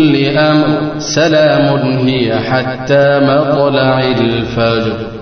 كل أمر سلام هي حتى مطلع الفجر.